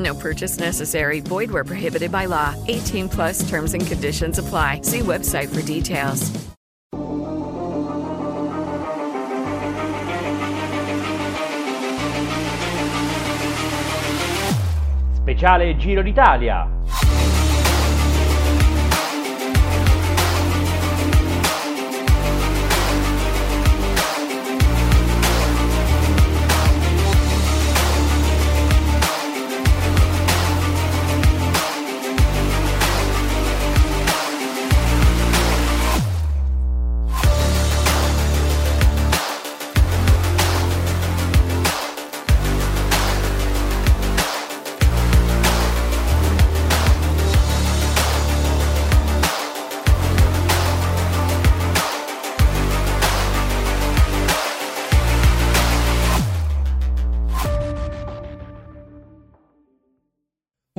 No purchase necessary. Void where prohibited by law. 18 plus terms and conditions apply. See website for details. Speciale Giro d'Italia.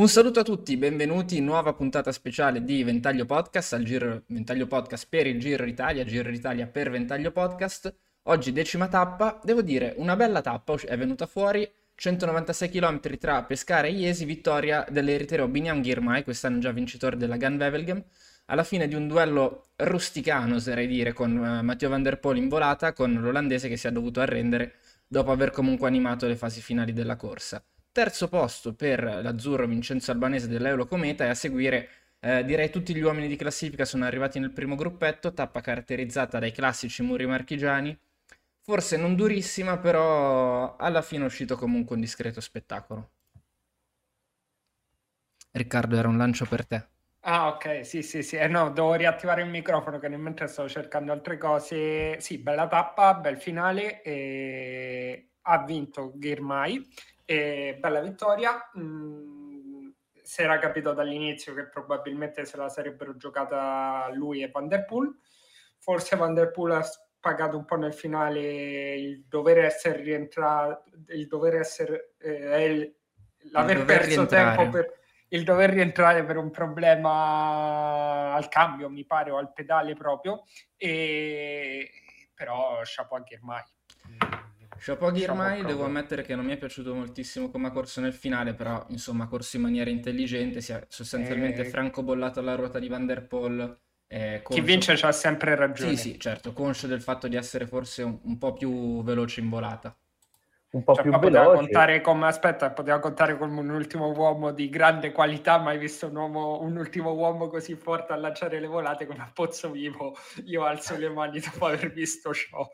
Un saluto a tutti, benvenuti nuova puntata speciale di Ventaglio Podcast, al Giro, Ventaglio Podcast per il Giro d'Italia, Giro d'Italia per Ventaglio Podcast. Oggi decima tappa, devo dire una bella tappa è venuta fuori, 196 km tra Pescara e Iesi, vittoria dell'eritreo Binyam Girmay, quest'anno già vincitore della Gun Wevelgem, alla fine di un duello rusticano, oserei dire, con uh, Matteo Van Der Poel in volata, con l'olandese che si è dovuto arrendere dopo aver comunque animato le fasi finali della corsa. Terzo posto per l'azzurro Vincenzo Albanese dell'Euro Cometa e a seguire eh, direi tutti gli uomini di classifica sono arrivati nel primo gruppetto, tappa caratterizzata dai classici muri marchigiani, forse non durissima però alla fine è uscito comunque un discreto spettacolo. Riccardo era un lancio per te. Ah, ok, sì, sì, sì. Eh, no, devo riattivare il microfono che nel mentre stavo cercando altre cose. Sì, bella tappa, bel finale. E... Ha vinto Girmay e bella vittoria. Mm, si era capito dall'inizio che probabilmente se la sarebbero giocata lui e Van Der Poel. Forse Van Der Poel ha pagato un po' nel finale il dover essere rientrato, il dover essere eh, il, l'aver dover perso rientrare. tempo per il dover rientrare per un problema al cambio, mi pare, o al pedale proprio. E però chapeau anche ormai. Chapeau Girmay, devo ammettere che non mi è piaciuto moltissimo come ha corso nel finale, però insomma ha corso in maniera intelligente, si è sostanzialmente e... bollato alla ruota di Van Der Poel. Eh, Chi vince ha sempre ragione. Sì, sì, certo, conscio del fatto di essere forse un, un po' più veloce in volata un po' cioè, più veloce. Contare come, aspetta, poteva contare come un ultimo uomo di grande qualità, mai visto un, uomo, un ultimo uomo così forte a lanciare le volate come a Pozzo Vivo. Io alzo le mani dopo aver visto ciò.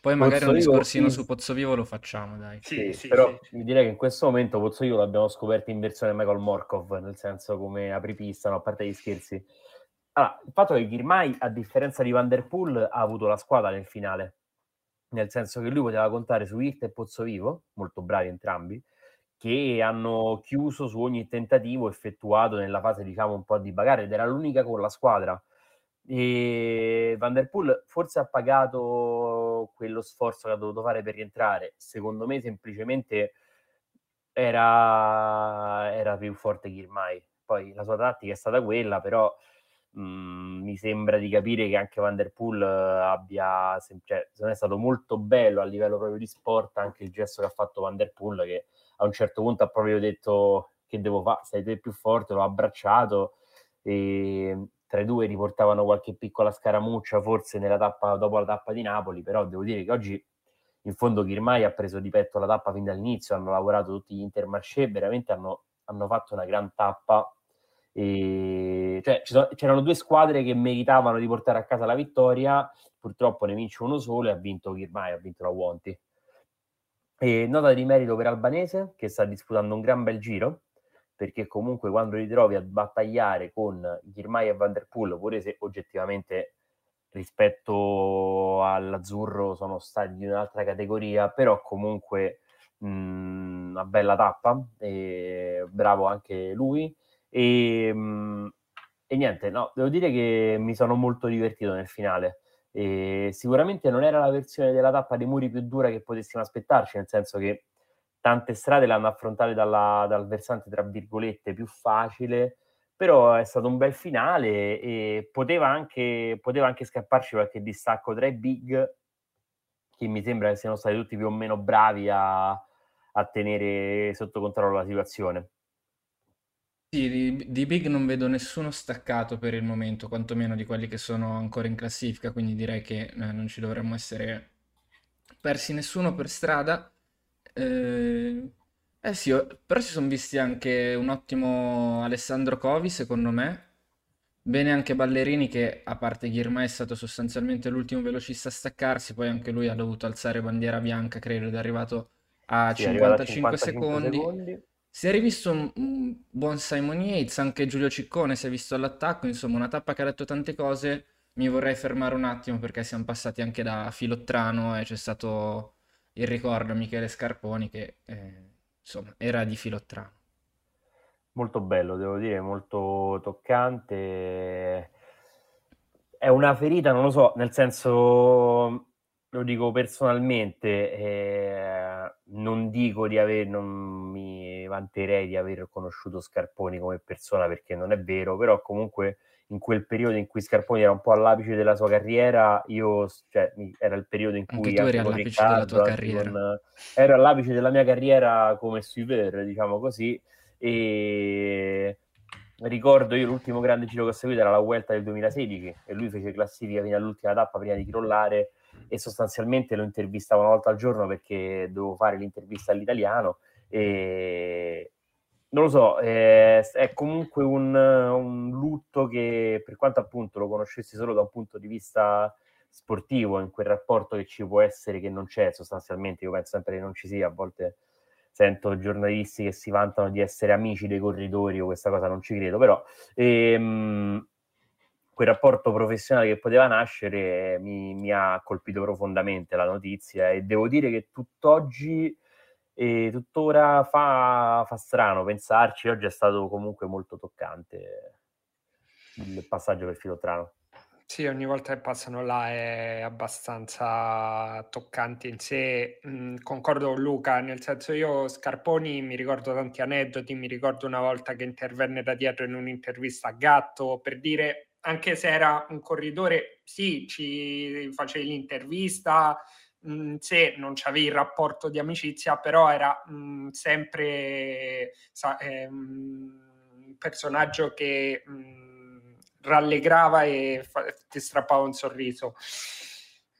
Poi magari Pozzo un discorsino sì. su Pozzo Vivo lo facciamo, dai. Sì, sì, però sì. direi che in questo momento Pozzo Vivo l'abbiamo scoperto in versione Michael Morkov, nel senso come apripista, no? a parte gli scherzi. Allora, il fatto che Girmay, a differenza di Van Der Poel, ha avuto la squadra nel finale nel senso che lui poteva contare su Irt e Pozzovivo, molto bravi entrambi, che hanno chiuso su ogni tentativo effettuato nella fase, diciamo, un po' di bagare, ed era l'unica con la squadra. E Van Der Poel forse ha pagato quello sforzo che ha dovuto fare per rientrare. Secondo me, semplicemente era, era più forte Girmay. Poi la sua tattica è stata quella, però Mm, mi sembra di capire che anche Van Der Poel abbia, cioè, è stato molto bello a livello proprio di sport anche il gesto che ha fatto Van Der Poel che a un certo punto ha proprio detto che devo fare, sei te più forte, l'ho abbracciato e tra i due riportavano qualche piccola scaramuccia forse nella tappa, dopo la tappa di Napoli, però devo dire che oggi in fondo Kirmai ha preso di petto la tappa fin dall'inizio, hanno lavorato tutti gli Intermarché, veramente hanno, hanno fatto una gran tappa E, cioè, c'erano due squadre che meritavano di portare a casa la vittoria, purtroppo ne vince uno solo e ha vinto Girmay, ha vinto la Wonti. E nota di merito per Albanese che sta disputando un gran bel giro perché comunque quando li trovi a battagliare con Girmay e Vanderpool, pure se oggettivamente rispetto all'azzurro sono stati di un'altra categoria, però comunque mh, una bella tappa, bravo anche lui. E, mh, e niente, no, devo dire che mi sono molto divertito nel finale. E sicuramente non era la versione della tappa dei muri più dura che potessimo aspettarci, nel senso che tante strade l'hanno affrontate dalla, dal versante, tra virgolette, più facile, però è stato un bel finale e poteva anche, poteva anche scapparci qualche distacco tra i big, che mi sembra che siano stati tutti più o meno bravi a, a tenere sotto controllo la situazione. Sì, di, di, Big non vedo nessuno staccato per il momento, quantomeno di quelli che sono ancora in classifica, quindi direi che eh, non ci dovremmo essere persi nessuno per strada. Eh, eh sì, però si sono visti anche un ottimo Alessandro Covi, secondo me. Bene anche Ballerini che, a parte Ghirma, è stato sostanzialmente l'ultimo velocista a staccarsi, poi anche lui ha dovuto alzare bandiera bianca, credo, ed è arrivato a sì, 55, a 55 secondi. secondi. Si è rivisto un, buon Simon Yates, anche Giulio Ciccone si è visto all'attacco, insomma una tappa che ha detto tante cose. Mi vorrei fermare un attimo perché siamo passati anche da Filottrano e c'è stato il ricordo Michele Scarponi che eh, insomma era di Filottrano. Molto bello, devo dire, molto toccante. È una ferita, non lo so, nel senso, lo dico personalmente, eh, non dico di aver, non mi vanterei di aver conosciuto Scarponi come persona perché non è vero, però comunque in quel periodo in cui Scarponi era un po' all'apice della sua carriera, io, cioè, era il periodo in cui... Anche tu eri all'apice Riccardo, della tua carriera. Con, ero all'apice della mia carriera come sweeper, diciamo così, e ricordo io l'ultimo grande giro che ho seguito era la Vuelta del 2016 e lui fece classifica fino all'ultima tappa prima di crollare e sostanzialmente lo intervistavo una volta al giorno perché dovevo fare l'intervista all'italiano e non lo so, è, è comunque un, un, lutto che per quanto appunto lo conoscessi solo da un punto di vista sportivo, in quel rapporto che ci può essere, che non c'è sostanzialmente, io penso sempre che non ci sia, a volte sento giornalisti che si vantano di essere amici dei corridori, o questa cosa non ci credo, però ehm, quel rapporto professionale che poteva nascere mi, mi ha colpito profondamente la notizia e devo dire che tutt'oggi e tuttora fa, fa strano pensarci, oggi è stato comunque molto toccante il passaggio per Filotrano. Sì, ogni volta che passano là è abbastanza toccante in sé. Mm, concordo con Luca, nel senso io Scarponi mi ricordo tanti aneddoti, mi ricordo una volta che intervenne da dietro in un'intervista a Gatto per dire, anche se era un corridore, sì, ci facevi l'intervista, mh, mhmm, se non c'avevi il rapporto di amicizia, però era mh, mhmm, sempre sa, eh, un personaggio che mh, mhmm, rallegrava e fa, ti strappava un sorriso.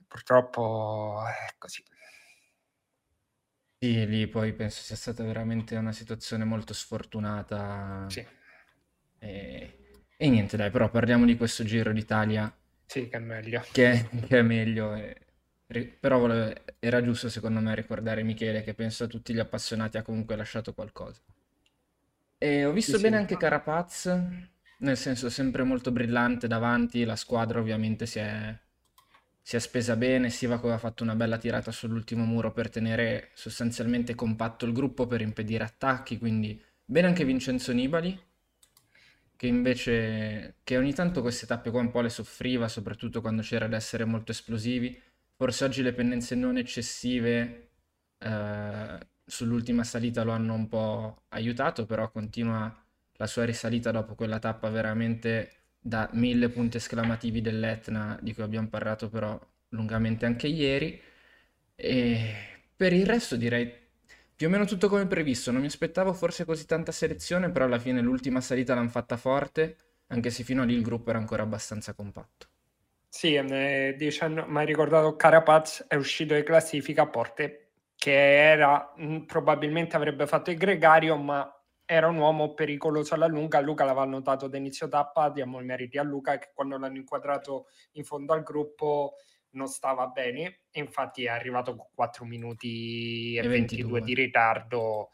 Purtroppo è così. Sì, lì poi penso sia stata veramente una situazione molto sfortunata. Sì. E, e niente, dai, però parliamo di questo Giro d'Italia. Sì, che è meglio. Che, che è meglio. E però era giusto secondo me ricordare Michele che penso a tutti gli appassionati ha comunque lasciato qualcosa. E ho visto sì, bene sì. anche Carapaz, nel senso sempre molto brillante davanti, la squadra ovviamente si è, si è spesa bene, Sivako aveva fatto una bella tirata sull'ultimo muro per tenere sostanzialmente compatto il gruppo, per impedire attacchi, quindi bene anche Vincenzo Nibali, che invece che ogni tanto queste tappe qua un po' le soffriva, soprattutto quando c'era da essere molto esplosivi, Forse oggi le pendenze non eccessive eh, sull'ultima salita lo hanno un po' aiutato, però continua la sua risalita dopo quella tappa veramente da mille punti esclamativi dell'Etna di cui abbiamo parlato però lungamente anche ieri. E per il resto direi più o meno tutto come previsto. Non mi aspettavo forse così tanta selezione, però alla fine l'ultima salita l'hanno fatta forte, anche se fino a lì il gruppo era ancora abbastanza compatto. Sì, eh, dicendo, mi hai ricordato Carapaz è uscito di classifica a Porte, che era mm, probabilmente avrebbe fatto il gregario, ma era un uomo pericoloso alla lunga. Luca l'aveva notato da inizio tappa. Diamo i meriti a Luca che quando l'hanno inquadrato in fondo al gruppo non stava bene. E infatti è arrivato con 4 minuti e, E 22 22. di ritardo.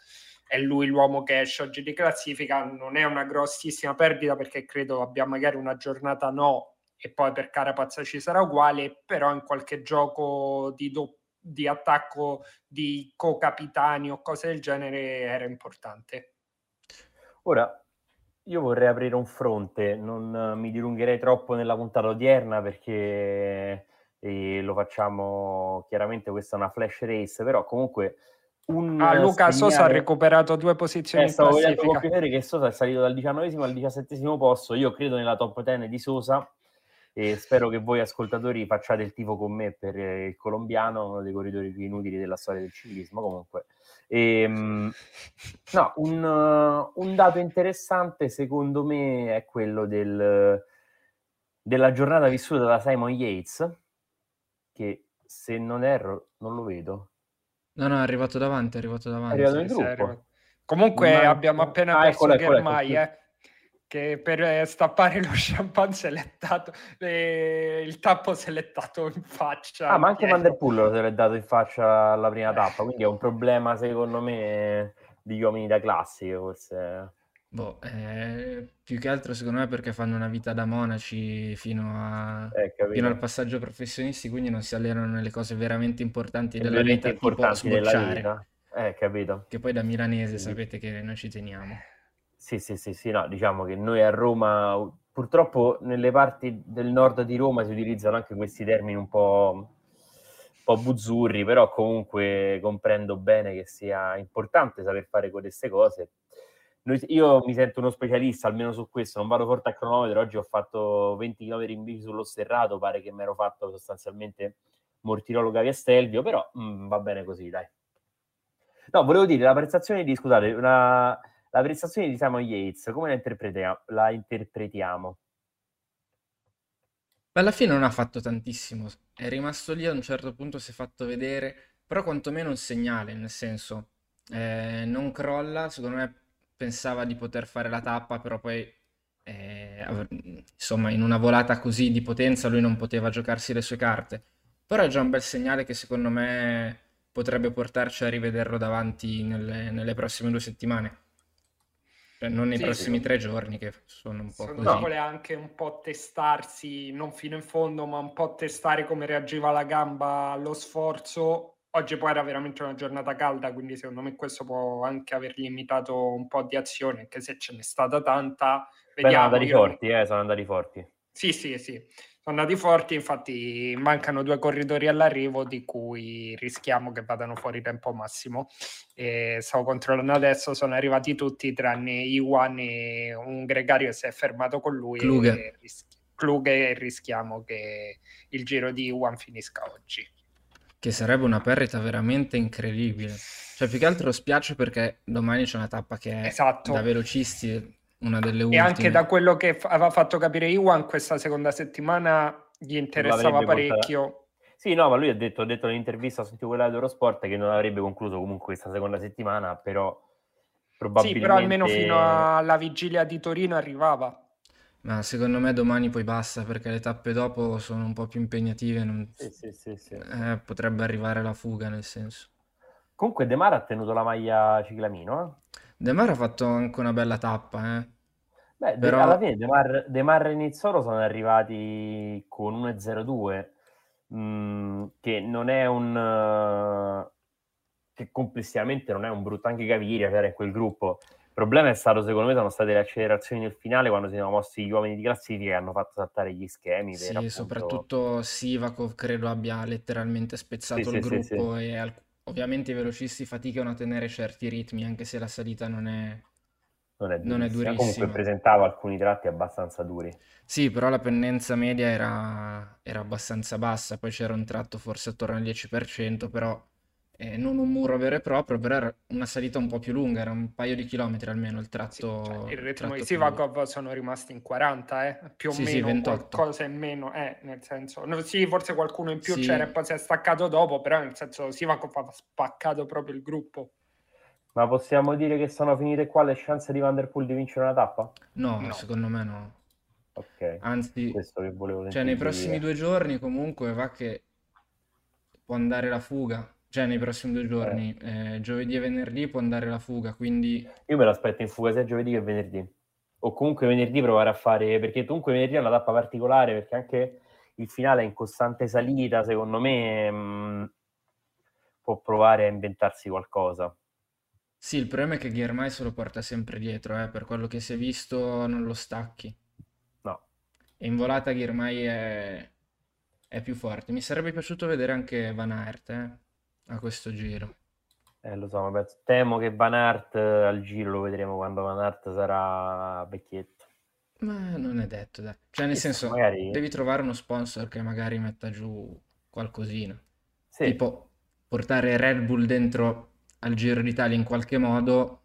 È lui l'uomo che esce oggi di classifica. Non è una grossissima perdita perché credo abbia magari una giornata no e poi per Carapaz ci sarà uguale, però in qualche gioco di, do- di attacco di co-capitani o cose del genere era importante. Ora, io vorrei aprire un fronte, non mi dilungherei troppo nella puntata odierna perché eh, lo facciamo chiaramente, questa è una flash race, però comunque un Ah, Luca Sosa ha recuperato due posizioni Eh, in stavo confermare che Sosa è salito dal 19 al 17 posto. Io credo nella top 10 di Sosa e spero che voi ascoltatori facciate il tifo con me per eh, il colombiano, uno dei corridori più inutili della storia del ciclismo. Comunque, Ehm, no, un, eh, un dato interessante secondo me è quello del, della giornata vissuta da Simon Yates, che se non erro, non lo vedo. No, no, è arrivato davanti, è arrivato È davanti. arrivato in Sì, gruppo. serio. Comunque Ma- abbiamo appena Ah, perso eccolo, eccolo, Germai, eccolo. eh, che per eh, stappare lo champagne se l'è dato, eh, il tappo se l'è dato in faccia. Ah, ma anche. Van der Poel se l'è dato in faccia alla prima tappa, quindi è un problema secondo me di uomini da classiche, forse. Boh, eh, più che altro secondo me perché fanno una vita da monaci fino, a- Eh, fino al passaggio professionisti, quindi non si allenano nelle cose veramente importanti della Elementi vita, tipo importanti della sbocciare, vita. Eh, capito. che poi da milanese Sì. sapete che noi ci teniamo. Sì, sì, sì, sì, no, diciamo che noi a Roma, purtroppo nelle parti del nord di Roma si utilizzano anche questi termini un po', un po' buzzurri, però comunque comprendo bene che sia importante saper fare queste cose. Noi- io mi sento uno specialista, almeno su questo, non vado forte a cronometro, oggi ho fatto 20 km in bici sullo sterrato, pare che mi ero fatto sostanzialmente Mortirolo Gavi e Stelvio, però mm, va bene così, dai. No, volevo dire, la prestazione di, scusate, una, la prestazione di Simon Yates, come la, interpretia- la interpretiamo? Alla fine non ha fatto tantissimo, è rimasto lì a un certo punto, si è fatto vedere, però quantomeno un segnale, nel senso, eh, non crolla, secondo me pensava di poter fare la tappa, però poi, eh, insomma, in una volata così di potenza lui non poteva giocarsi le sue carte, però è già un bel segnale che secondo me potrebbe portarci a rivederlo davanti nelle, nelle prossime due settimane, Cioè, non nei Sì, prossimi sì. tre giorni che sono un po' Secondo così. vuole anche un po' testarsi, non fino in fondo, ma un po' testare come reagiva la gamba allo sforzo. Oggi poi era veramente una giornata calda, quindi secondo me questo può anche aver limitato un po' di azione, anche se ce n'è stata tanta. Beh, sono Vediamo. andati forti, eh, sono andati forti. Sì, sì, sì, sono andati forti, infatti mancano due corridori all'arrivo di cui rischiamo che vadano fuori tempo massimo. E stavo controllando adesso, sono arrivati tutti tranne Iwan e un gregario che si è fermato con lui. Kluge. E ris- Kluge e rischiamo che il giro di Iwan finisca oggi. Che sarebbe una perdita veramente incredibile. Cioè, più che altro spiace perché domani c'è una tappa che è Esatto. da velocisti, una delle E ultime. anche da quello che f- aveva fatto capire Iwan, questa seconda settimana gli interessava l'avrebbe portata- parecchio. Sì, no, ma lui ha detto, ha detto nell'intervista, sentito quella di Eurosport, che non avrebbe concluso comunque questa seconda settimana, però Sì, probabilmente... però almeno fino alla vigilia di Torino arrivava. Ma secondo me domani poi basta perché le tappe dopo sono un po' più impegnative, non- Sì, sì, sì, sì. eh, potrebbe arrivare la fuga nel senso. Comunque De Mara ha tenuto la maglia ciclamino, eh? De Mar ha fatto anche una bella tappa, eh. Beh, De- Però- alla fine De Mar, De Mar e Nizzolo sono arrivati con 1.02, mm, che non è un... eh, che complessivamente non è un brutto, anche Gaviria era in quel gruppo. Il problema è stato, secondo me, sono state le accelerazioni nel finale quando si sono mossi gli uomini di classifica che hanno fatto saltare gli schemi. Sì, appunto- soprattutto Sivakov credo abbia letteralmente spezzato Sì, il sì, sì, gruppo e al- ovviamente i velocisti faticano a tenere certi ritmi anche se la salita non è... Non è, Non è durissima. durissima. Comunque presentava alcuni tratti abbastanza duri. Sì, però la pendenza media era, era abbastanza bassa, poi c'era un tratto forse attorno al 10%, però eh, non un muro vero e proprio, però era una salita un po' più lunga, era un paio di chilometri almeno il Sì, tratto, cioè, il ritmo di Sivakov sono rimasti in 40, eh? più o Sì, sì, meno 28. qualcosa in meno, eh, nel senso, no, sì, forse qualcuno in più Sì. c'era e poi si è staccato dopo, però nel senso Sivakov ha spaccato proprio il gruppo. Ma possiamo dire che sono finite qua le chance di Vanderpool di vincere una tappa? No, no. secondo me no. Ok. Anzi, questo che volevo cioè nei prossimi due giorni comunque va che può andare la fuga. Cioè nei prossimi due giorni, eh. Eh, giovedì e venerdì può andare la fuga, quindi... Io me l'aspetto in fuga sia giovedì che venerdì. O comunque venerdì provare a fare... Perché comunque venerdì è una tappa particolare, perché anche il finale è in costante salita, secondo me mh, mm, può provare a inventarsi qualcosa. Sì, il problema è che Ghirmai se lo porta sempre dietro, eh, per quello che si è visto non lo stacchi. No. E in volata Ghirmai è... è più forte. Mi sarebbe piaciuto vedere anche Van Aert eh, a questo giro. Eh, lo so, vabbè, temo che Van Aert al giro lo vedremo quando Van Aert sarà vecchietto. Ma non è detto, dai. Cioè, nel senso, magari... devi trovare uno sponsor che magari metta giù qualcosina. Sì. Tipo, portare Red Bull dentro al Giro d'Italia in qualche modo,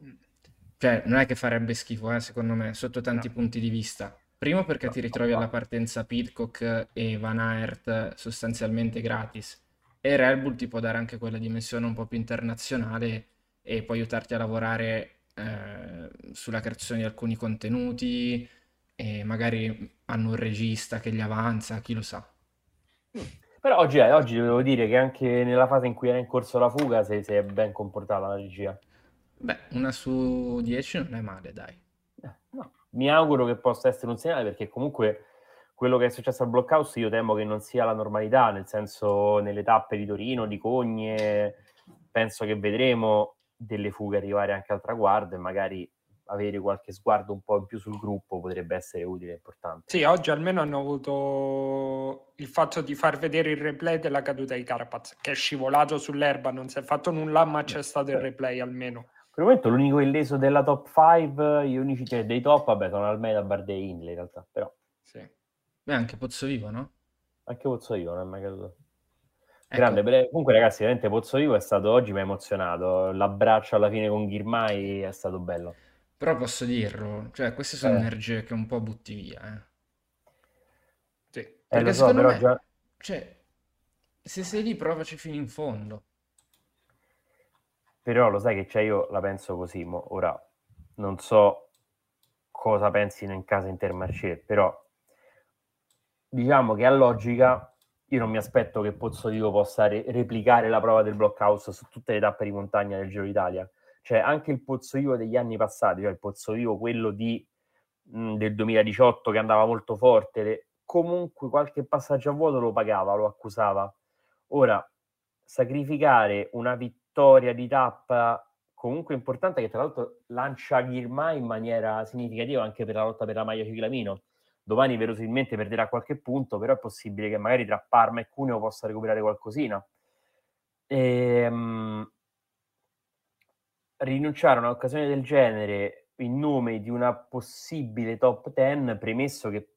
cioè, non è che farebbe schifo, eh, secondo me, sotto tanti no. punti di vista. Primo perché ti ritrovi alla partenza Pitcock e Van Aert sostanzialmente gratis. E Red Bull ti può dare anche quella dimensione un po' più internazionale e può aiutarti a lavorare eh, sulla creazione di alcuni contenuti, e magari hanno un regista che gli avanza, chi lo sa. Però oggi, eh, oggi devo dire che anche nella fase in cui era in corso la fuga si, si è ben comportata la regia. Beh, una su dieci non è male, dai. Eh, no. Mi auguro che possa essere un segnale perché comunque quello che è successo al blockhouse io temo che non sia la normalità, nel senso nelle tappe di Torino, di Cogne, penso che vedremo delle fughe arrivare anche al traguardo e magari avere qualche sguardo un po' in più sul gruppo potrebbe essere utile e importante. Sì, oggi almeno hanno avuto il fatto di far vedere il replay della caduta di Carapaz, che è scivolato sull'erba, non si è fatto nulla, ma c'è stato il replay almeno. Per il momento l'unico illeso della top 5, gli unici cioè, dei top, vabbè, sono Almeida, Bardet e Inley in realtà, però. Sì. Beh, anche Pozzovivo, no? Anche Pozzovivo non è mai caduto. Ecco. Grande, comunque ragazzi, veramente Pozzovivo è stato oggi mi ha emozionato, l'abbraccio alla fine con Ghirmai è stato bello. Però posso dirlo, cioè queste sono eh. energie che un po' butti via. Eh. Sì. Eh, Perché so, secondo me, già... cioè, se sei lì provaci fino in fondo. Però lo sai che c'è, io la penso così, mo. ora non so cosa pensino in casa Intermarché, però diciamo che a logica io non mi aspetto che Pozzovivo possa re- replicare la prova del blockhouse su tutte le tappe di montagna del Giro d'Italia cioè anche il pozzo vivo degli anni passati, cioè il pozzo vivo quello di, mh, del 2018 che andava molto forte, le, comunque qualche passaggio a vuoto lo pagava, lo accusava. Ora, sacrificare una vittoria di tappa comunque importante che tra l'altro lancia Ghirmai in maniera significativa anche per la lotta per la maglia ciclamino. Domani verosimilmente perderà qualche punto, però è possibile che magari tra Parma e Cuneo possa recuperare qualcosina. Ehm, rinunciare a un'occasione del genere in nome di una possibile top 10, premesso che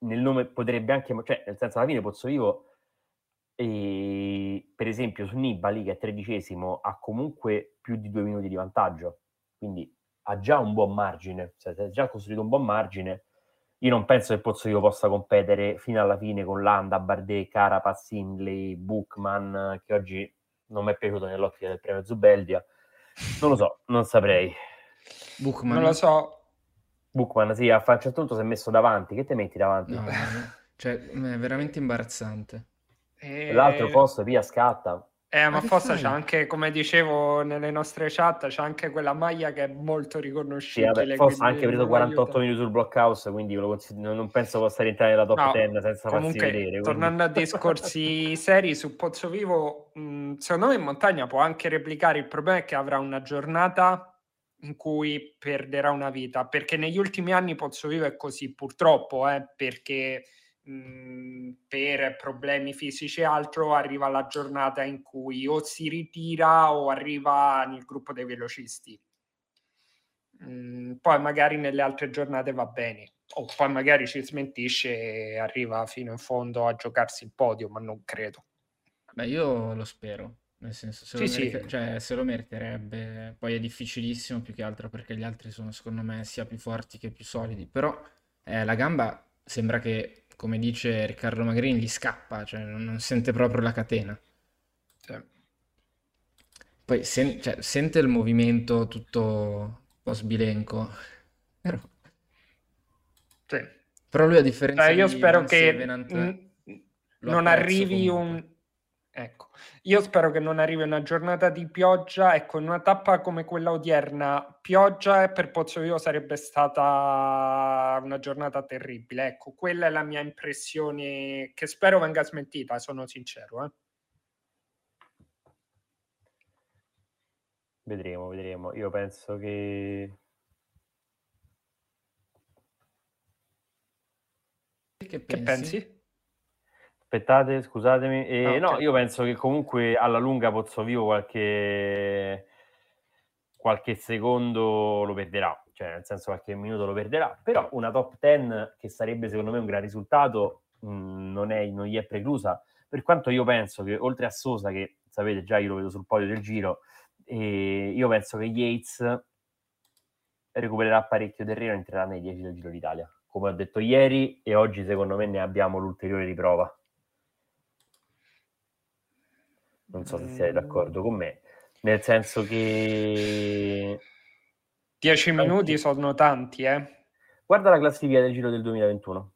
nel nome potrebbe anche, cioè nel senso alla fine Pozzovivo, e, per esempio su Nibali che è tredicesimo ha comunque più di due minuti di vantaggio, quindi ha già un buon margine, cioè ha già costruito un buon margine. Io non penso che Pozzovivo possa competere fino alla fine con Landa, Bardet, Carapaz, Hindley, Bookman, che oggi non mi è piaciuto nell'ottica del premio Zubeldia non lo so, non saprei. Bookman. Non lo so. Bookman, sì, a un certo punto si è messo davanti. Che te metti davanti? No, cioè, è veramente imbarazzante. E... L'altro posto, via, scatta. Eh, ma, ma Fossa c'è anche, come dicevo nelle nostre chat, c'è anche quella maglia che è molto riconoscibile. Sì, Fossa ha anche preso 48 aiuta. minuti sul blockhouse, quindi non penso possa rientrare nella top no, 10 senza comunque, farsi vedere. Quindi. Tornando a discorsi seri su Pozzovivo, mh, secondo me in montagna può anche replicare, il problema è che avrà una giornata in cui perderà una vita, perché negli ultimi anni Pozzovivo è così, purtroppo, eh, perché per problemi fisici e altro arriva la giornata in cui o si ritira o arriva nel gruppo dei velocisti. Mm, poi magari nelle altre giornate va bene, o poi magari ci smentisce e arriva fino in fondo a giocarsi il podio, ma non credo. Beh, io lo spero. Nel senso, se, sì, lo merita- sì. cioè, se lo meriterebbe, poi è difficilissimo più che altro perché gli altri sono secondo me sia più forti che più solidi. Però eh, la gamba sembra che come dice Riccardo Magrini, gli scappa, cioè non, sente proprio la catena. Sì. Poi sen- cioè, sente il movimento tutto un po' sbilenco. Però, Sì. però lui a differenza Cioè, io spero che n- non arrivi un... Ecco, io spero che non arrivi una giornata di pioggia. Ecco, in una tappa come quella odierna, pioggia per Pozzolio sarebbe stata una giornata terribile. Ecco, quella è la mia impressione che spero venga smentita, sono sincero. eh. Vedremo, vedremo. Io penso che... Che Che pensi? Aspettate, scusatemi. Eh, Ah, ok. No, io penso che comunque alla lunga Pozzovivo qualche... qualche secondo lo perderà, cioè nel senso qualche minuto lo perderà, però una top 10 che sarebbe secondo me un gran risultato mh, non, è, non gli è preclusa, per quanto io penso che oltre a Sosa, che sapete già io lo vedo sul podio del giro, e io penso che Yates recupererà parecchio terreno e entrerà nei 10 del Giro d'Italia, come ho detto ieri e oggi secondo me ne abbiamo l'ulteriore riprova. Non so se siete d'accordo con me, nel senso che 10 minuti sono tanti, eh. guarda la classifica del Giro del 2021.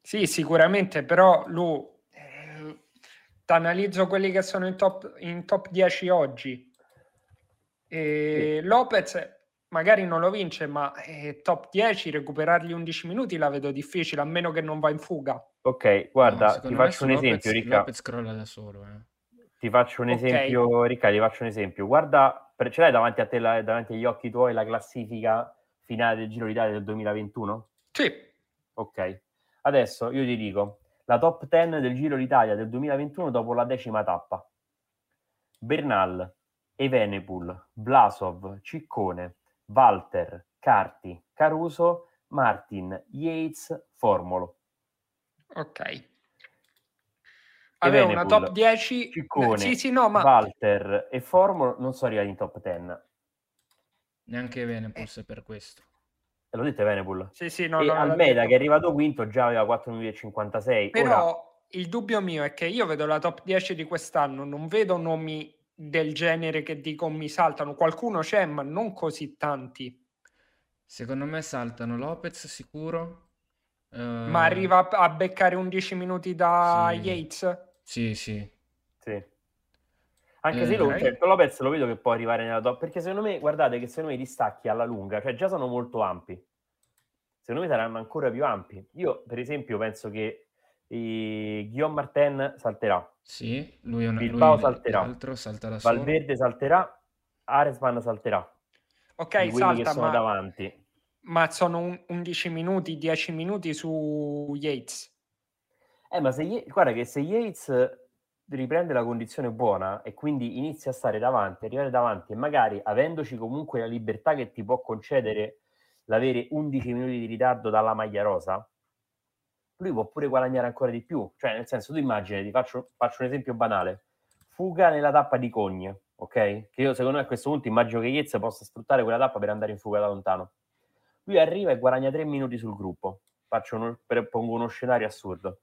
Sì, sicuramente, però Lu, eh, t'analizzo quelli che sono in top, in top 10 oggi. E Lopez magari non lo vince, ma eh, top 10, recuperargli 11 minuti la vedo difficile, a meno che non va in fuga. Ok, guarda, No, ti faccio un Lopez- esempio, Ricca. Lopez crolla da solo. eh. Ti faccio un Ok. esempio, Ricca, ti faccio un esempio. Guarda, per- ce l'hai davanti a te, la- davanti agli occhi tuoi, la classifica finale del Giro d'Italia del 2021? Sì, Ok. Adesso io ti dico la top 10 del Giro d'Italia del 2021 dopo la decima tappa. Bernal, Evenepoel, Blasov, Ciccone, Walter, Carti, Caruso, Martin, Yates, Formolo. Ok. Aveva una top 10. Ciccone, Sì, sì, no, ma Walter e Formolo non sono arrivati in top 10. Neanche Venepuls è per questo. E l'ho detto Evenepoel. sì, sì, no, e no, Almeida che è arrivato quinto già aveva 4 minuti e 56. Però Ora, il dubbio mio è che io vedo la top 10 di quest'anno, non vedo nomi del genere che dico mi saltano. Qualcuno c'è, ma non così tanti. Secondo me saltano Lopez sicuro. Eh, Ma arriva a beccare 11 minuti da Sì. Yates? Sì, sì. Sì. Anche Eh, se lo, cioè, Lopez lo vedo che può arrivare nella top, perché secondo me, guardate che secondo me i distacchi alla lunga, cioè già sono molto ampi. Secondo me saranno ancora più ampi. Io, per esempio, penso che eh, Guillaume Martin salterà, Sì, lui è una, Bilbao lui salterà. da solo. Valverde salterà, Aresman salterà. Ok, salta, sono ma, davanti. Ma sono un- 11 minuti, 10 minuti su Yates. Eh, ma se guarda che se Yates riprende la condizione buona e quindi inizia a stare davanti, arrivare davanti e magari avendoci comunque la libertà che ti può concedere l'avere 11 minuti di ritardo dalla maglia rosa, lui può pure guadagnare ancora di più. Cioè, nel senso, tu immagini, ti faccio, faccio un esempio banale. Fuga nella tappa di Cogne, ok? Che io secondo me a questo punto immagino che Yates possa sfruttare quella tappa per andare in fuga da lontano. Lui arriva e guadagna 3 minuti sul gruppo. Faccio uno, pongo uno scenario assurdo.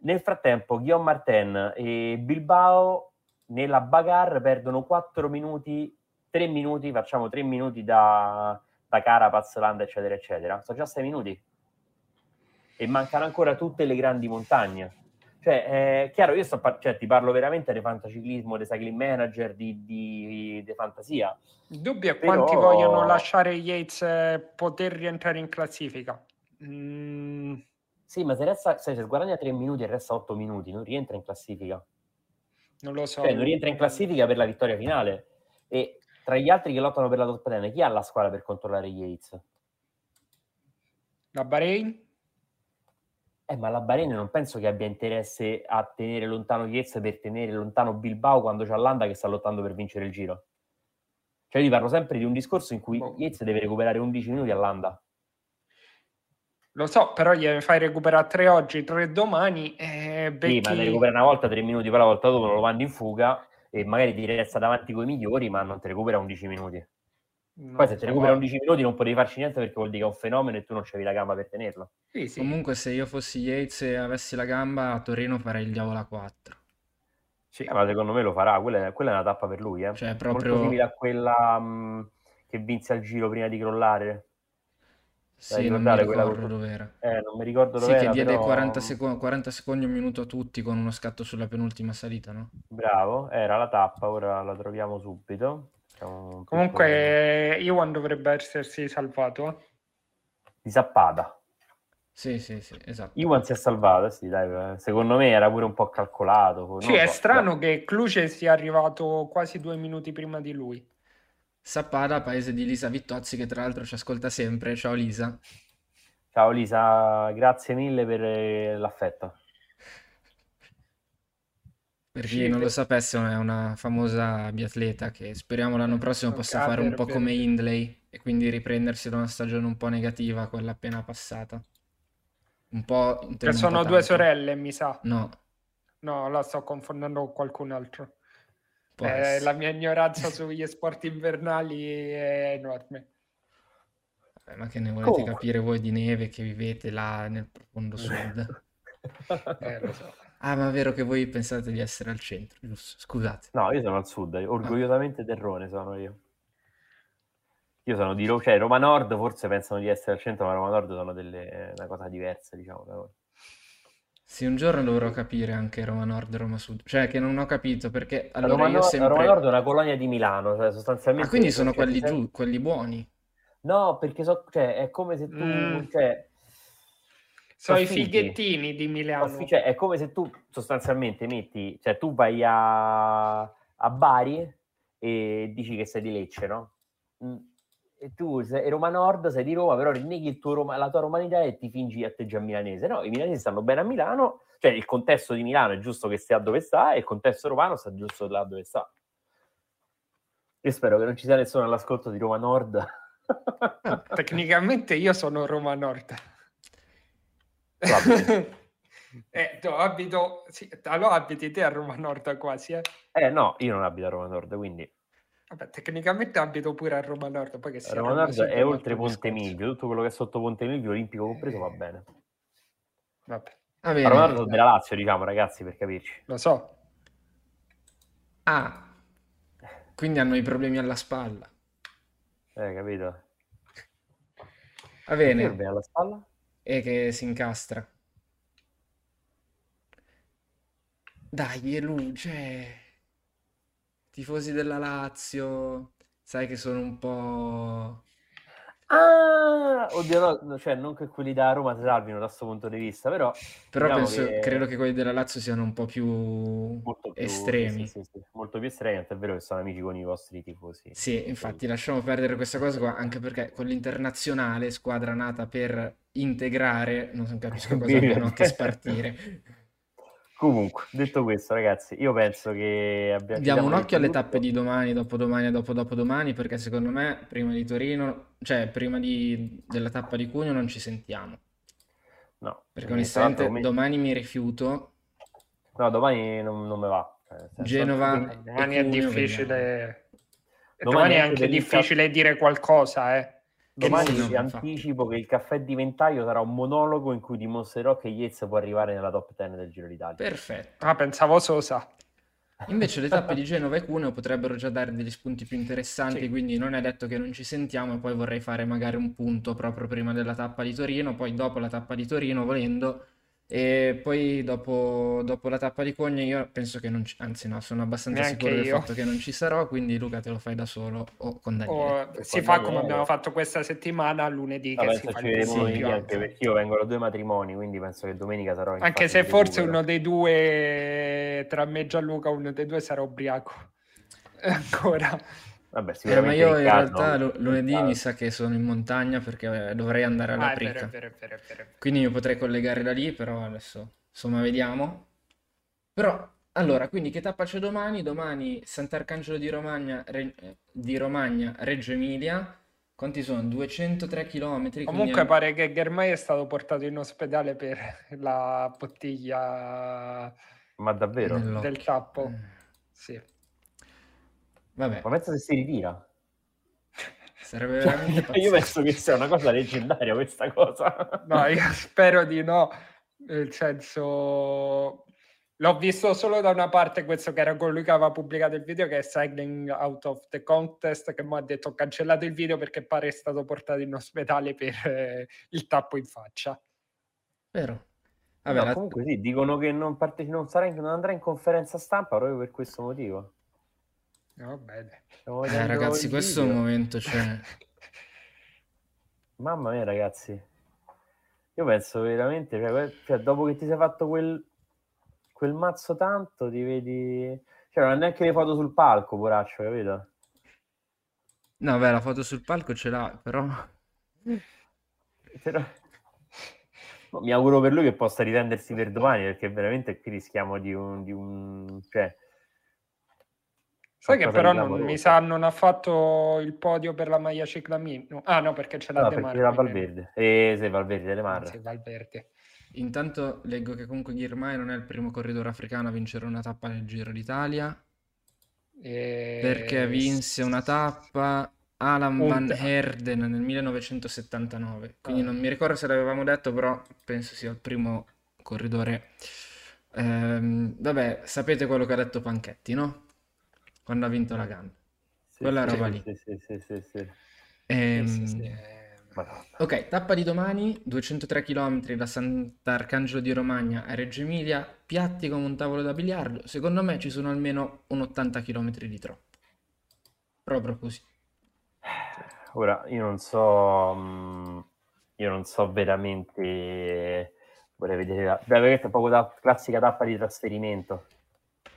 Nel frattempo, Guillaume Martin e Bilbao nella bagarre perdono 4 minuti, 3 minuti, facciamo 3 minuti da, da Carapaz, Landa, eccetera, eccetera. Sono già 6 minuti. E mancano ancora tutte le grandi montagne. Cioè, è chiaro, io sto par- cioè, ti parlo veramente di fantaciclismo, di cycling manager, di, di, di fantasia. Il dubbio è Però- quanti vogliono lasciare Yates eh, poter rientrare in classifica. Mm, Sì, ma se, resta, se, se guadagna 3 minuti e resta 8 minuti, non rientra in classifica. non lo so. Cioè, non rientra in classifica per la vittoria finale. E tra gli altri che lottano per la top 10, chi ha la squadra per controllare Yates? Da Bahrain? Eh, ma la Bahrain non penso che abbia interesse a tenere lontano Yates per tenere lontano Bilbao quando c'è Landa che sta lottando per vincere il giro. Cioè, io ti parlo sempre di un discorso in cui Boh. Yates deve recuperare 11 minuti a Landa. Lo so, però gli fai recuperare tre oggi, tre domani. E Sì, becchi... ma ne recupera una volta 3 minuti, poi la volta dopo lo mandi in fuga e magari ti resta davanti con i migliori, ma non ti recupera 11 minuti. Non Poi se ti so, recupera guarda. 11 minuti non potevi farci niente perché vuol dire che è un fenomeno e tu non c'avevi la gamba per tenerlo. Sì, sì. Comunque, se io fossi Yates e avessi la gamba, a Torino farei il diavolo a 4. Sì, eh, ma secondo me lo farà, quella è, quella è una tappa per lui, eh. Cioè, proprio... Molto simile a quella mh, che vinse al giro prima di crollare. Sì, non mi ricordo dove era. Eh, non mi ricordo dove sì, che diede però... 40, secondi, 40 secondi, un minuto a tutti con uno scatto sulla penultima salita, no? Bravo, era la tappa, ora la troviamo subito. Comunque, piccolo... Iwan dovrebbe essersi salvato. Di Zappada. Sì, sì, sì, esatto. Iwan si è salvato, sì, dai, secondo me era pure un po' calcolato. Sì, è so. strano Beh. che Cluce sia arrivato quasi due minuti prima di lui. Sappada, paese di Lisa Vittozzi, che tra l'altro ci ascolta sempre. Ciao Lisa. Ciao Lisa, grazie mille per eh, l'affetto. Per chi non lo sapesse, è una famosa biatleta che speriamo l'anno prossimo possa fare un po' come Hindley e quindi riprendersi da una stagione un po' negativa, quella appena passata. Un po'... Che sono due sorelle, mi sa. No. No, la sto confondendo con qualcun altro. Eh, la mia ignoranza sugli sport invernali è enorme. Vabbè, ma che ne volete Comunque. capire voi di neve che vivete là nel profondo sud? eh, lo so. Ah, ma è vero che voi pensate di essere al centro, giusto? Scusate. No, io sono al sud, orgogliosamente ah. terrone sono io. Io sono di Roma, cioè Roma Nord, forse pensano di essere al centro, ma Roma Nord sono delle, una cosa diversa, diciamo, da noi. Sì, un giorno dovrò capire anche Roma Nord e Roma Sud. Cioè, che non ho capito perché allora Roma, Nord, sempre... Roma Nord è una colonia di Milano, cioè sostanzialmente... Ah, quindi sono quelli sempre... giù, quelli buoni? No, perché so, cioè, è come se tu... Mm. Cioè, sono i fighettini di Milano. Cioè, è come se tu sostanzialmente metti... Cioè, tu vai a, a Bari e dici che sei di Lecce, no? Mm e tu sei Roma Nord, sei di Roma, però rinneghi Roma, la tua romanità e ti fingi atteggia milanese. No, i milanesi stanno bene a Milano, cioè il contesto di Milano è giusto che stia dove sta e il contesto romano sta giusto là dove sta. Io spero che non ci sia nessuno all'ascolto di Roma Nord. Tecnicamente io sono Roma Nord. eh, no, abito, sì, allora abiti te a Roma Nord quasi, eh? Eh no, io non abito a Roma Nord, quindi... Vabbè, tecnicamente abito pure a Roma Nord, poi che sia Roma Nord è oltre Ponte Milvio, tutto quello che è sotto Ponte Milvio, olimpico compreso, va bene. Vabbè. Va bene. Roma Nord della Lazio, diciamo, ragazzi, per capirci. Lo so. Ah, quindi hanno i problemi alla spalla. Eh, capito. Va bene. Alla spalla? E che si incastra. Dai, è lui, cioè tifosi della Lazio, sai che sono un po'... Ah, oddio, no, cioè non che quelli da Roma si salvino da questo punto di vista, però... Però diciamo penso, che... credo che quelli della Lazio siano un po' più, più estremi. Sì, sì, sì, molto più estremi, è vero che sono amici con i vostri tifosi. Sì, infatti lasciamo perdere questa cosa qua, anche perché con l'internazionale, squadra nata per integrare, non capisco cosa abbiano a che spartire. Comunque, detto questo, ragazzi, io penso che abbiamo. Diamo un occhio alle tappe di domani, dopodomani e dopo dopodomani, perché secondo me prima di Torino, cioè prima di... della tappa di Cugno, non ci sentiamo. No, perché onestamente mi... domani mi rifiuto. No, domani non, non mi va. Eh, Genova. Domani è difficile. Domani, domani, è anche difficile dire qualcosa, eh. Domani vi anticipo che il caffè di ventaglio sarà un monologo in cui dimostrerò che Yates può arrivare nella top 10 del Giro d'Italia. Perfetto. Ah, pensavo Sosa. Invece le tappe di Genova e Cuneo potrebbero già dare degli spunti più interessanti, sì. quindi non è detto che non ci sentiamo e poi vorrei fare magari un punto proprio prima della tappa di Torino, poi dopo la tappa di Torino volendo e poi dopo, dopo, la tappa di Cogne io penso che non ci... Anzi no, sono abbastanza Neanche sicuro del fatto che non ci sarò, quindi Luca te lo fai da solo o con Daniele. O si fa come abbiamo fatto questa settimana, lunedì Vabbè, che si fa il sì, anche perché io vengo da due matrimoni, quindi penso che domenica sarò in Anche se forse uno dei due, tra me e Gianluca, uno dei due sarà ubriaco. Ancora. Vabbè, eh, ma io in realtà l- lunedì mi sa che sono in montagna perché dovrei andare alla ah, Prica. Quindi io potrei collegare da lì, però adesso insomma vediamo. Però allora, quindi che tappa c'è domani? Domani Sant'Arcangelo di Romagna, Re- di Romagna Reggio Emilia. Quanti sono? 203 km. Comunque quindi... pare che Germai è stato portato in ospedale per la bottiglia Ma davvero? del tappo. Eh. Sì. Vabbè. Ma pensa se si ritira. Sarebbe veramente pazzesco. Io penso che sia una cosa leggendaria questa cosa. No, io spero di no. Nel senso, L'ho visto solo da una parte, questo che era colui che aveva pubblicato il video, che è Cycling Out of the Contest, che mi ha detto ho cancellato il video perché pare è stato portato in ospedale per eh, il tappo in faccia. Vero. Vabbè, no, la... comunque sì, dicono che non, parte... non, in... non, andrà in conferenza stampa proprio per questo motivo. No, bene. Eh, ragazzi, questo video. è un momento, cioè... Mamma mia, ragazzi. Io penso veramente, cioè, cioè, dopo che ti sei fatto quel quel mazzo tanto ti vedi... Cioè, non ha neanche le foto sul palco, poraccio, capito? No, beh, la foto sul palco ce l'ha, però... però... Mi auguro per lui che possa riprendersi per domani, perché veramente qui rischiamo di un... Di un... Cioè, Sai che però non, mi sa non ha fatto il podio per la maglia ciclamino. Ah no, perché c'è la no, De Marco. la Valverde. Eh, sì, Valverde, De Marra. Sì, Valverde. Intanto leggo che comunque Ghirmai non è il primo corridore africano a vincere una tappa nel Giro d'Italia. E... Perché vinse una tappa Alan Un... Van Herden nel 1979. Quindi ah. non mi ricordo se l'avevamo detto, però penso sia il primo corridore. Ehm, vabbè, sapete quello che ha detto Panchetti, no? Quando ha vinto la GAN. Sì, Quella roba lì. Ehm... Ok, tappa di domani, 203 km da Sant'Arcangelo di Romagna a Reggio Emilia, piatti come un tavolo da biliardo. Secondo me ci sono almeno un 80 km di troppo. Proprio così. Ora, io non so, mm, io non so veramente, vorrei vedere, la... Beh, è proprio la classica tappa di trasferimento.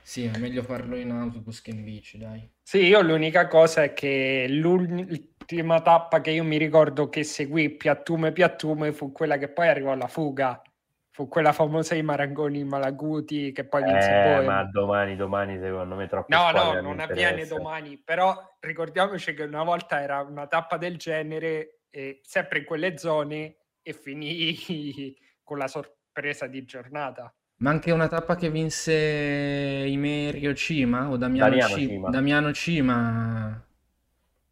Sì, è meglio farlo in autobus che in bici, dai. Sì, io l'unica cosa è che l'ultima tappa che io mi ricordo che seguì Piattume Piattume fu quella che poi arrivò alla fuga. Fu quella famosa i Marangoni Malaguti che poi vinse eh, Bohem. Ma domani, domani secondo me troppo No, no, non avviene domani, però ricordiamoci che una volta era una tappa del genere, eh, sempre in quelle zone, e finì con la sorpresa di giornata. Ma anche una tappa che vinse Imerio Cima o Damiano, Damiano Cima. Cima. Damiano Cima.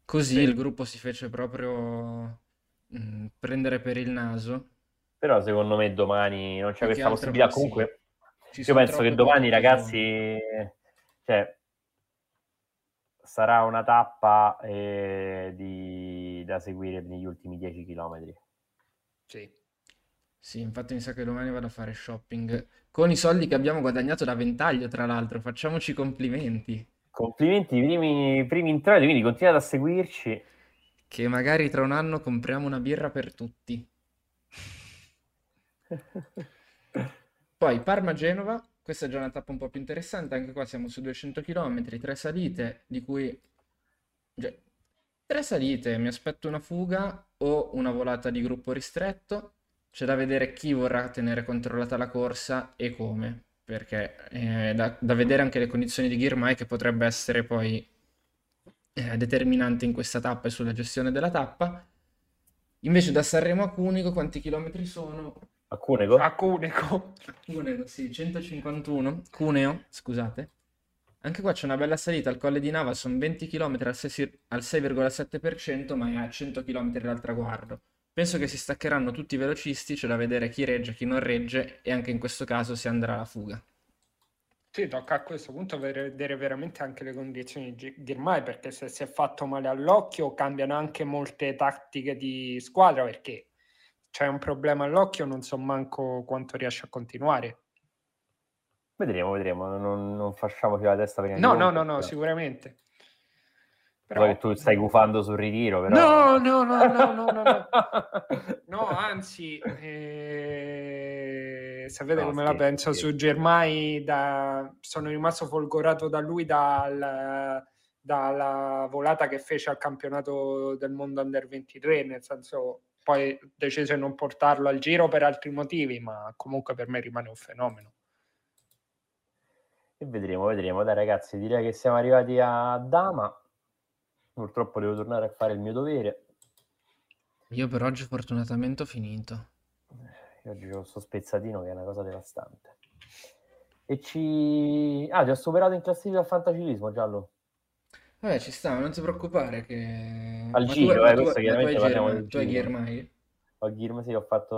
Così sì. il gruppo si fece proprio mh, mm, prendere per il naso. Però secondo me domani non c'è Perché questa possibilità. Comunque, io penso che domani, ragazzi, cioè, sarà una tappa eh, di... da seguire negli ultimi 10 km. Sì. Sì, infatti mi sa che domani vado a fare shopping con i soldi che abbiamo guadagnato da Ventaglio, tra l'altro. Facciamoci complimenti. Complimenti, i primi, primi introiti, quindi continuate a seguirci. Che magari tra un anno compriamo una birra per tutti. Poi Parma-Genova, questa è già una tappa un po' più interessante, anche qua siamo su 200 km, tre salite, di cui... Cioè, tre salite, mi aspetto una fuga o una volata di gruppo ristretto c'è da vedere chi vorrà tenere controllata la corsa e come, perché è da, da vedere anche le condizioni di Girmay che potrebbe essere poi eh, determinante in questa tappa e sulla gestione della tappa. Invece da Sanremo a Cunego quanti chilometri sono? A Cunego? A Cunego. Cunego, sì, 151. Cuneo, scusate. Anche qua c'è una bella salita al Colle di Nava, sono 20 km al 6,7%, ma è a 100 km dal traguardo. Penso che si staccheranno tutti i velocisti, c'è da vedere chi regge, chi non regge e anche in questo caso si andrà alla fuga. Sì, tocca a questo punto vedere veramente anche le condizioni di Girmay perché se si è fatto male all'occhio cambiano anche molte tattiche di squadra perché c'è un problema all'occhio, non so manco quanto riesce a continuare. Vedremo, vedremo, non, non facciamoci la testa prima No, no, no, no, sicuramente. Però... Tu stai gufando sul ritiro, però... No, no, no, no, no, no, no. no anzi, eh... sapete no, come la penso sì. su Germai? Da... Sono rimasto folgorato da lui dal... dalla volata che fece al campionato del mondo under 23, nel senso poi decise di non portarlo al giro per altri motivi, ma comunque per me rimane un fenomeno. E vedremo, vedremo. Dai ragazzi, direi che siamo arrivati a Dama Purtroppo devo tornare a fare il mio dovere. Io per oggi fortunatamente ho finito. Io oggi ho sto spezzatino che è una cosa devastante. E ci... Ah, ti ho superato in classifica al fantacilismo, Giallo. Vabbè, ci sta, non ti preoccupare che... Al ma giro, tu, eh, questo tu, chiaramente tu, parliamo del Tu hai Ghirmai? Ho Ghirmai, sì, ho fatto...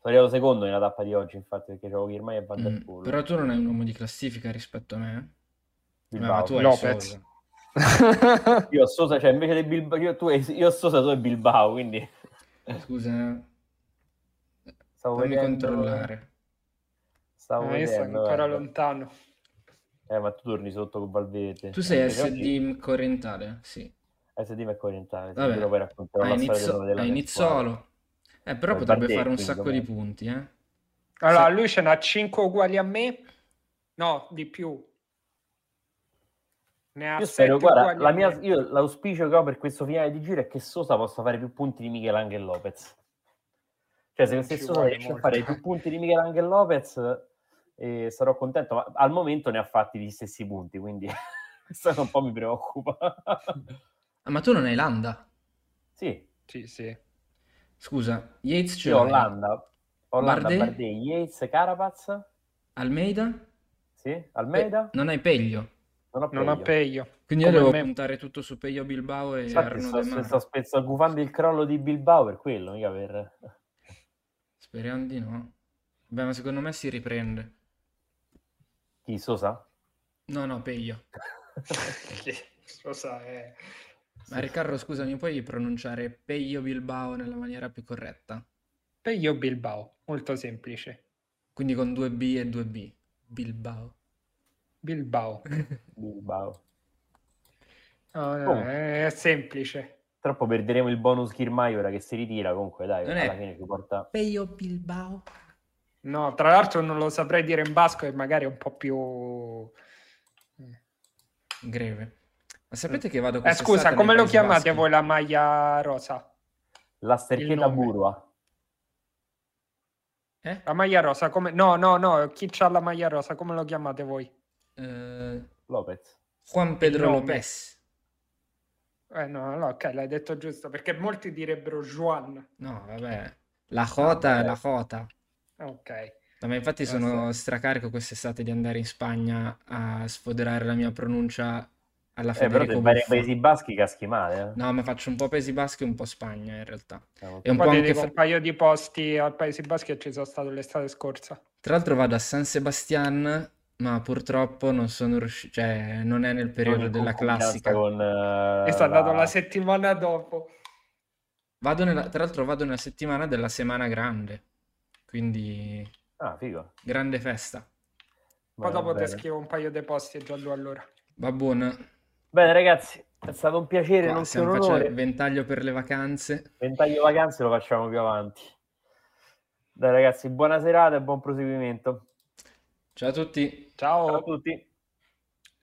Sono arrivato secondo nella tappa di oggi, infatti, perché c'avevo Girmay e Van Mm. Però tu non hai un uomo di classifica rispetto a me. eh? Bilbao. Ma tu hai Lopez. Sosa. Io ho Sosa, cioè invece di Bilbao, io, tu io ho Sosa, tu hai Bilbao, quindi Scusa, eh. stavo fammi vedendo... controllare. Stavo Ah, io sono vedendo, ancora guarda. lontano. Eh, ma tu torni sotto con Valverde. Tu sei Eh, SD correntale? Sì. SD McCorientale, Vabbè. poi racconterò Hai la storia Nizzo- della, mia squadra. Nizzolo. Eh, però Eh, potrebbe fare un sacco com'è? di punti, eh. Allora, Se- lui ce n'ha 5 uguali a me. No, di più. Ne ha Io 7 spero, guarda, la mia- io l'auspicio che ho per questo finale di giro è che Sosa possa fare più punti di Michelangelo Lopez. Cioè, se, Non se Sosa riesce a fare più punti di Michelangelo Lopez, eh, sarò contento, ma al momento ne ha fatti gli stessi punti, quindi questo un po' mi preoccupa. Ah, ma tu non hai Landa? sì, Sì, sì. Scusa, Yates ho l'hai. Olanda, Olanda, Bardet? Bardet, Yates, Carapaz, Almeida? sì, Almeida, Pe- non hai Peglio. Non ho Non ha Peio. peglio. Quindi io Come devo me. puntare tutto su Peglio Bilbao e Infatti Arno sto, sto, sto, sto gufando il crollo di Bilbao per quello, mica per... Speriamo di no. Beh, ma secondo me si riprende. Chi, Sosa? No, no, Peglio. Cosa è? Ma Riccardo, scusami, puoi pronunciare Peglio Bilbao nella maniera più corretta? Peglio Bilbao, molto semplice. Quindi con due B e due B. Bilbao. Bilbao. Bilbao. No, no, Comunque. è semplice. Troppo perderemo il bonus Kirmai ora che si ritira. Comunque, dai, Non è- alla fine ci porta. Peglio Bilbao. No, tra l'altro non lo saprei dire in basco e magari è un po' più... Greve. Ma sapete che vado Eh, scusa, come lo chiamate Baschi? voi la maglia rosa? La sterchetta. Burua. Eh? La maglia rosa, come... No, no, no, chi c'ha la maglia rosa, come lo chiamate voi? Eh, Lopez. Juan Pedro. Lopez. Eh no, no, ok, l'hai detto giusto, perché molti direbbero Juan. No, vabbè. La Jota è la Jota. Ok. No, ma infatti sono stracarico quest'estate di andare in Spagna a sfoderare la mia pronuncia alla Eh, però Federico nei Buffa. Paesi Baschi caschi male. Eh. No, ma faccio un po' Paesi Baschi e un po' Spagna in realtà. Siamo- E un po' anche un paio di posti al Paesi Baschi e ci sono stato l'estate scorsa. Tra l'altro vado a San Sebastian, ma purtroppo non sono riuscito, cioè non è nel periodo in della classica. Con, eh, E sono andato la- la settimana dopo. Vado nella- tra l'altro vado nella settimana della Semana Grande, quindi Ah, figo. grande festa. Poi Bene, dopo ti scrivo un paio di posti e già lui allora. Va buono. Bene, ragazzi, è stato un piacere, Qua non facendo onore. il ventaglio per le vacanze. Ventaglio vacanze lo facciamo più avanti. Dai, ragazzi, buona serata e buon proseguimento. Ciao a tutti. Ciao a Ciao. tutti.